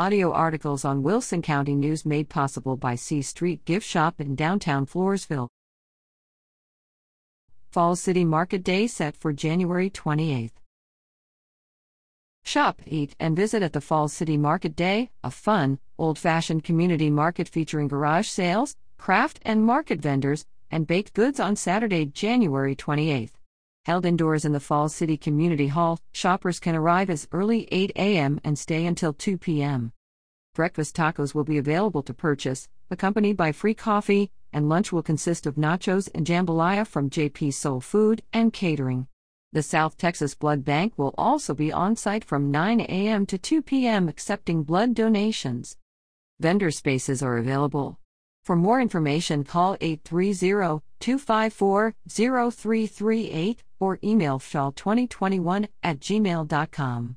audio articles on Wilson County News made possible by C Street Gift Shop in downtown Floresville. Falls City Market Day set for January 28th. Shop, eat, and visit at the Falls City Market Day, a fun, old fashioned community market featuring garage sales, craft and market vendors, and baked goods on Saturday, January 28th. Held indoors in the Falls City Community Hall, shoppers can arrive as early 8 a.m. and stay until 2 p.m. Breakfast tacos will be available to purchase, accompanied by free coffee, and lunch will consist of nachos and jambalaya from JP Soul Food and Catering. The South Texas Blood Bank will also be on site from 9 a.m. to 2 p.m. accepting blood donations. Vendor spaces are available. For more information, call 830 254 0338 or email fall2021 at gmail.com.